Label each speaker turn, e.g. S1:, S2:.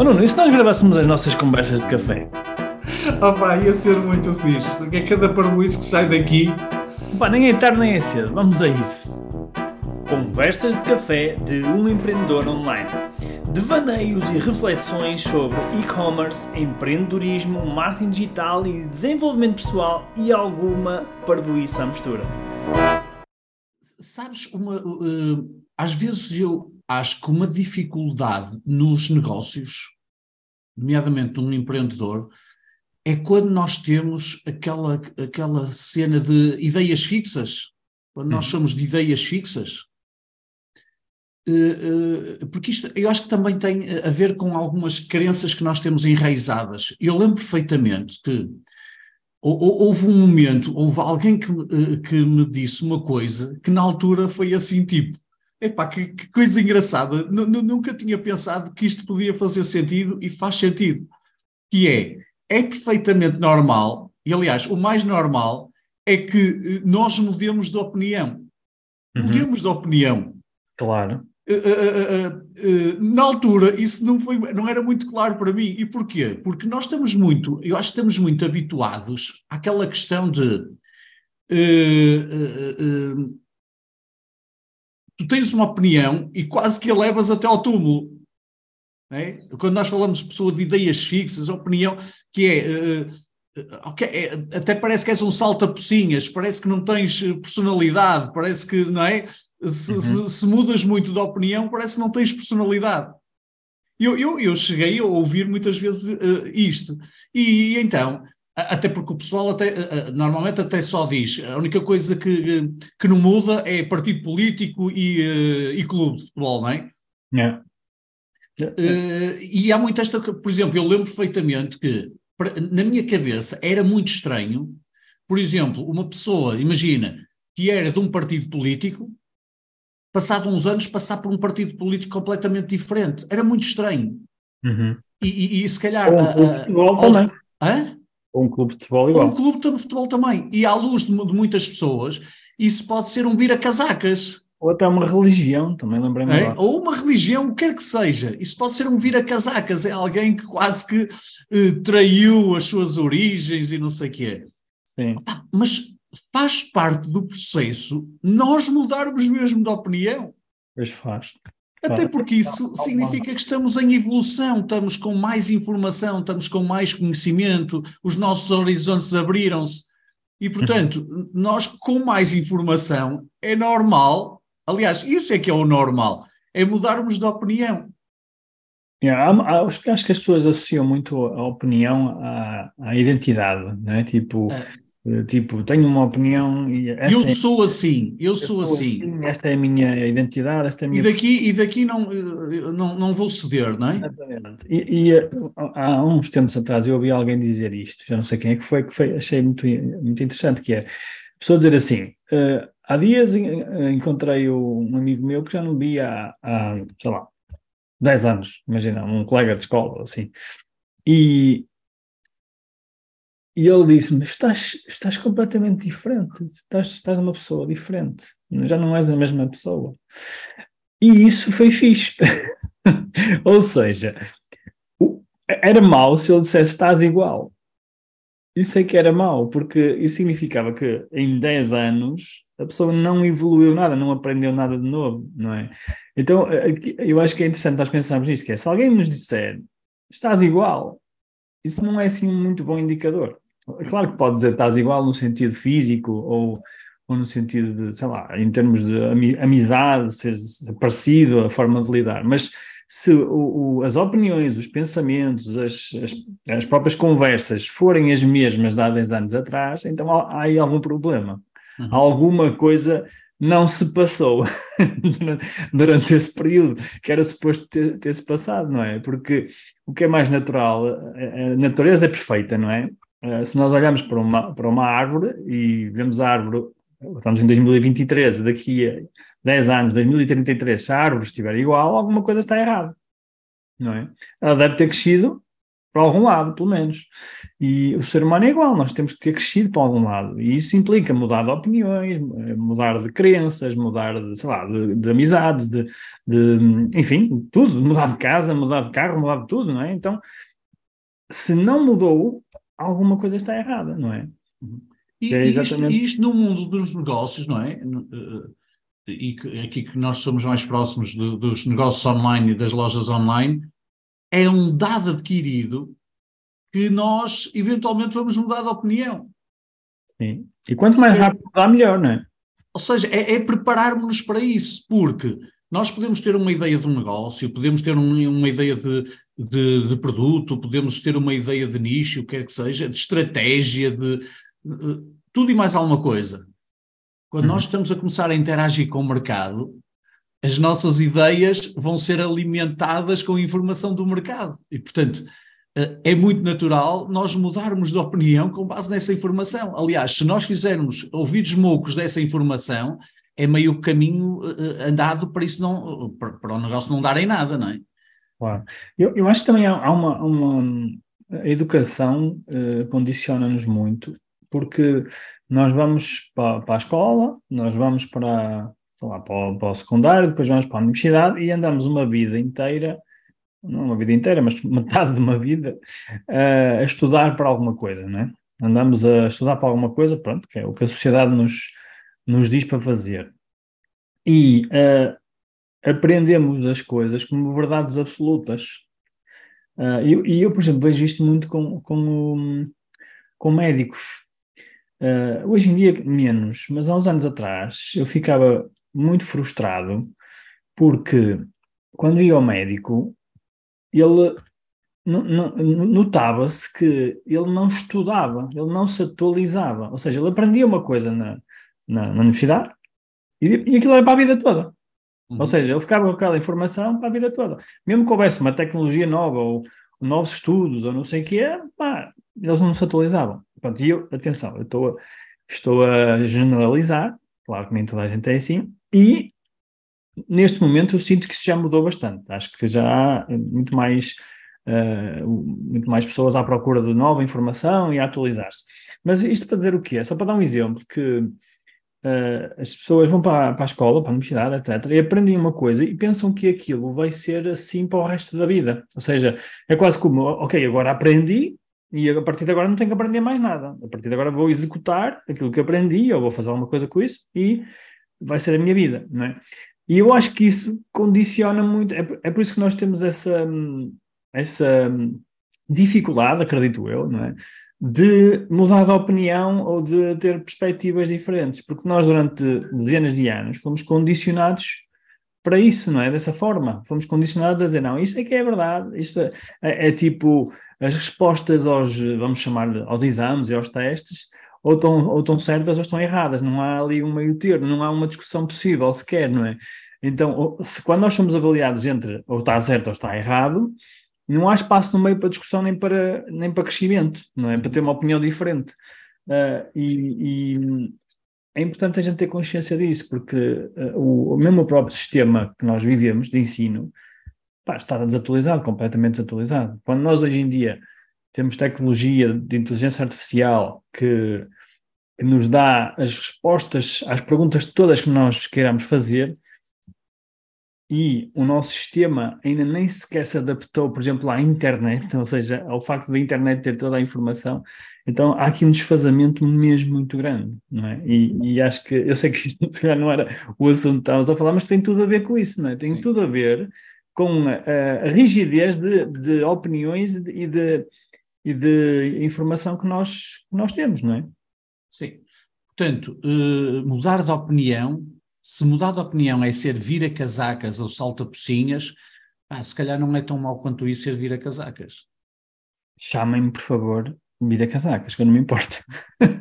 S1: Oh Nuno, e se nós gravássemos as nossas conversas de café?
S2: Opa, ia ser muito fixe, porque é cada parboice que sai daqui.
S1: Pá, nem é tarde nem é cedo, vamos a isso. Conversas de café de um empreendedor online. Devaneios e reflexões sobre e-commerce, empreendedorismo, marketing digital e desenvolvimento pessoal e alguma parvoíça à mistura.
S2: Sabes, uma, uh, às vezes eu acho que uma dificuldade nos negócios, nomeadamente um empreendedor, é quando nós temos aquela, aquela cena de ideias fixas, quando nós hum. somos de ideias fixas. Uh, uh, porque isto eu acho que também tem a ver com algumas crenças que nós temos enraizadas. Eu lembro perfeitamente que houve um momento, houve alguém que, uh, que me disse uma coisa que na altura foi assim tipo, Epá, que, que coisa engraçada. N nunca tinha pensado que isto podia fazer sentido e faz sentido. Que é, é perfeitamente normal, e aliás, o mais normal é que eh, nós mudemos de opinião. Uhum. Mudemos de opinião.
S1: Claro.
S2: Uh, uh, uh, na altura, isso não, foi, não era muito claro para mim. E porquê? Porque nós estamos muito, eu acho que estamos muito habituados àquela questão de tu tens uma opinião e quase que a levas até ao túmulo. É? Quando nós falamos de pessoa de ideias fixas, opinião que é, uh, okay, é, até parece que és um salta-pocinhas, parece que não tens personalidade, parece que, não é? Se, uhum. se, se, mudas muito de opinião, parece que não tens personalidade. Eu, eu, eu cheguei a ouvir muitas vezes uh, isto. E então, até porque o pessoal até, normalmente até só diz, a única coisa que, que não muda é partido político e, eh, e clube de futebol, não é?
S1: É.
S2: Uh, e há muito esta, por exemplo, eu lembro perfeitamente que na minha cabeça era muito estranho, por exemplo, uma pessoa, imagina, que era de um partido político, passado uns anos passar por um partido político completamente diferente. Era muito estranho.
S1: Uhum.
S2: E, e, e, se calhar.
S1: Ou, uh, futebol também.
S2: Hã?
S1: Ou um clube de futebol igual.
S2: Ou um clube de futebol também. E à luz de, de muitas pessoas, isso pode ser um vira-casacas.
S1: Ou até uma religião, também lembrei-me.
S2: É? Ou uma religião, o que quer que seja. Isso pode ser um vira-casacas. É alguém que quase que eh, traiu as suas origens e não sei o quê.
S1: Sim.
S2: Ah, mas faz parte do processo nós mudarmos mesmo de opinião.
S1: Pois faz.
S2: Até porque isso significa que estamos em evolução, estamos com mais informação, estamos com mais conhecimento, os nossos horizontes abriram-se. E, portanto, nós com mais informação é normal, aliás, isso é que é o normal, é mudarmos de opinião.
S1: Yeah, acho, acho que as pessoas associam muito a opinião à, à identidade, né? tipo, é. Eh, tipo, tenho uma opinião e
S2: eu é, sou assim, eu, eu sou, assim. assim.
S1: Esta é a minha identidade, esta é a minha.
S2: E daqui, e daqui não, eh, não, não vou ceder, não é?
S1: Exatamente. E, e, eh, há uns tempos atrás eu ouvi alguém dizer isto, já não sei quem é que foi, que foi achei muito, muito interessante, que é a pessoa dizer assim, uh, há dias encontrei um amigo meu que já não via há, há, sei lá, 10 anos, imagina, um colega de escola, assim, e, e ele disse-me: estás, estás completamente diferente, estás, estás uma pessoa diferente, já não és a mesma pessoa. E isso foi fixe. Ou seja, era mau se ele dissesse estás igual. Isso é que era mau, porque isso significava que em 10 anos a pessoa não evoluiu nada, não aprendeu nada de novo, não é? Então eu acho que é interessante nós pensarmos nisso, que é se alguém nos disser estás igual, isso não é assim um muito bom indicador. É claro que pode dizer que estás igual no sentido físico ou, ou no sentido de, sei lá, em termos de amizade, ser parecido, a forma de lidar, mas se o, o, as opiniões, os pensamentos, as, as, as, próprias conversas forem as mesmas de há 10 anos atrás, então há, há aí algum problema. Uhum. Alguma coisa não se passou durante esse período que era suposto ter, ter-se passado, não é? Porque o que é mais natural, a natureza é perfeita, não é? Uh, se nós olharmos para uma, para uma árvore e vemos a árvore, estamos em 2023, daqui a 10 anos, 2033, se a árvore estiver igual, alguma coisa está errada, não é? Ela deve ter crescido para algum lado, pelo menos. E o ser humano é igual, nós temos que ter crescido para algum lado. E isso implica mudar de opiniões, mudar de crenças, mudar de, sei lá, de, de amizades, de, de, enfim, tudo. Mudar de casa, mudar de carro, mudar de tudo, não é? Então, se não mudou, alguma coisa está errada, não é?
S2: E, é exatamente... isto, isto, no mundo dos negócios, não é? E aqui que nós somos mais próximos dos negócios online e das lojas online, é um dado adquirido que nós eventualmente vamos mudar de opinião.
S1: Sim. E quanto mais rápido mudar, melhor, não é?
S2: Ou seja, é, é prepararmos-nos para isso, porque nós podemos ter uma ideia de um negócio, podemos ter um, uma ideia de, de, de, produto, podemos ter uma ideia de nicho, o que quer que seja, de estratégia, de, de tudo e mais alguma coisa. Quando uhum. nós estamos a começar a interagir com o mercado, as nossas ideias vão ser alimentadas com informação do mercado. E, portanto, eh, é muito natural nós mudarmos de opinião com base nessa informação. Aliás, se nós fizermos ouvidos moucos dessa informação, é meio caminho eh, andado para isso não, para, o negócio não dar em nada, não é?
S1: Claro. Eu, eu acho que também há uma, uma a educação uh, condiciona-nos muito, porque nós vamos para, para a escola, nós vamos para, lá, para, o, para o secundário, depois vamos para a universidade e andamos uma vida inteira, não uma vida inteira, mas metade de uma vida, uh, a estudar para alguma coisa, não é? Andamos a estudar para alguma coisa, pronto, que é o que a sociedade nos, nos diz para fazer. E uh, aprendemos as coisas como verdades absolutas. Uh, e, e, eu, por exemplo, vejo isto muito com, com, com médicos. Hoje em dia, menos, mas há uns anos atrás eu ficava muito frustrado porque quando ia ao médico, ele notava-se que ele não estudava, ele não se atualizava. Ou seja, ele aprendia uma coisa na, na, na universidade e, e aquilo era para a vida toda. Uhum. Ou seja, ele ficava com aquela informação para a vida toda. Mesmo que houvesse uma tecnologia nova ou novos estudos ou não sei o que é, pá, eles não se atualizavam. Pronto, e eu, atenção, eu estou a, estou a generalizar, claro que nem toda a gente é assim, e neste momento eu sinto que isso já mudou bastante. Acho que já há muito mais, uh, muito mais pessoas à procura de nova informação e a atualizar-se. Mas isto para dizer o quê? Só para dar um exemplo, que Uh, as pessoas vão para, para a escola, para a universidade, etc., e aprendem uma coisa e pensam que aquilo vai ser assim para o resto da vida. Ou seja, é quase como, ok, agora aprendi e a partir de agora não tenho que aprender mais nada. A partir de agora vou executar aquilo que aprendi ou vou fazer alguma coisa com isso e vai ser a minha vida, não é? E eu acho que isso condiciona muito, é, é por isso que nós temos essa, essa dificuldade, acredito eu, não é? de mudar de opinião ou de ter perspectivas diferentes, porque nós durante dezenas de anos fomos condicionados para isso, não é? Dessa forma, fomos condicionados a dizer, não, isto é que é verdade, isto é, é, é tipo as respostas aos, vamos chamar aos exames e aos testes, ou estão, ou estão certas ou estão erradas, não há ali um meio termo, não há uma discussão possível sequer, não é? Então, se, quando nós somos avaliados entre ou está certo ou está errado, não há espaço no meio para discussão nem para, nem para crescimento, não é? Para ter uma opinião diferente. Uh, e, e, é importante a gente ter consciência disso, porque uh, o, mesmo próprio sistema que nós vivemos de ensino pá, está desatualizado, completamente desatualizado. Quando nós hoje em dia temos tecnologia de inteligência artificial que, que nos dá as respostas às perguntas todas que nós queiramos fazer, e o nosso sistema ainda nem sequer se adaptou, por exemplo, à internet, ou seja, ao facto da internet ter toda a informação, então há aqui um desfazamento mesmo muito grande, não é? E, e acho que, eu sei que isto não era o assunto que estávamos a falar, mas tem tudo a ver com isso, não é? Tem Sim. tudo a ver com a, a rigidez de, de opiniões e de, e de informação que nós, que nós temos, não é?
S2: Sim. Portanto, uh, mudar de opinião se mudar de opinião é ser vira-casacas ou salta-pocinhas, ah, se calhar não é tão mau quanto isso ser vira-casacas.
S1: Chamem-me, por favor, vira-casacas, que eu não me importo.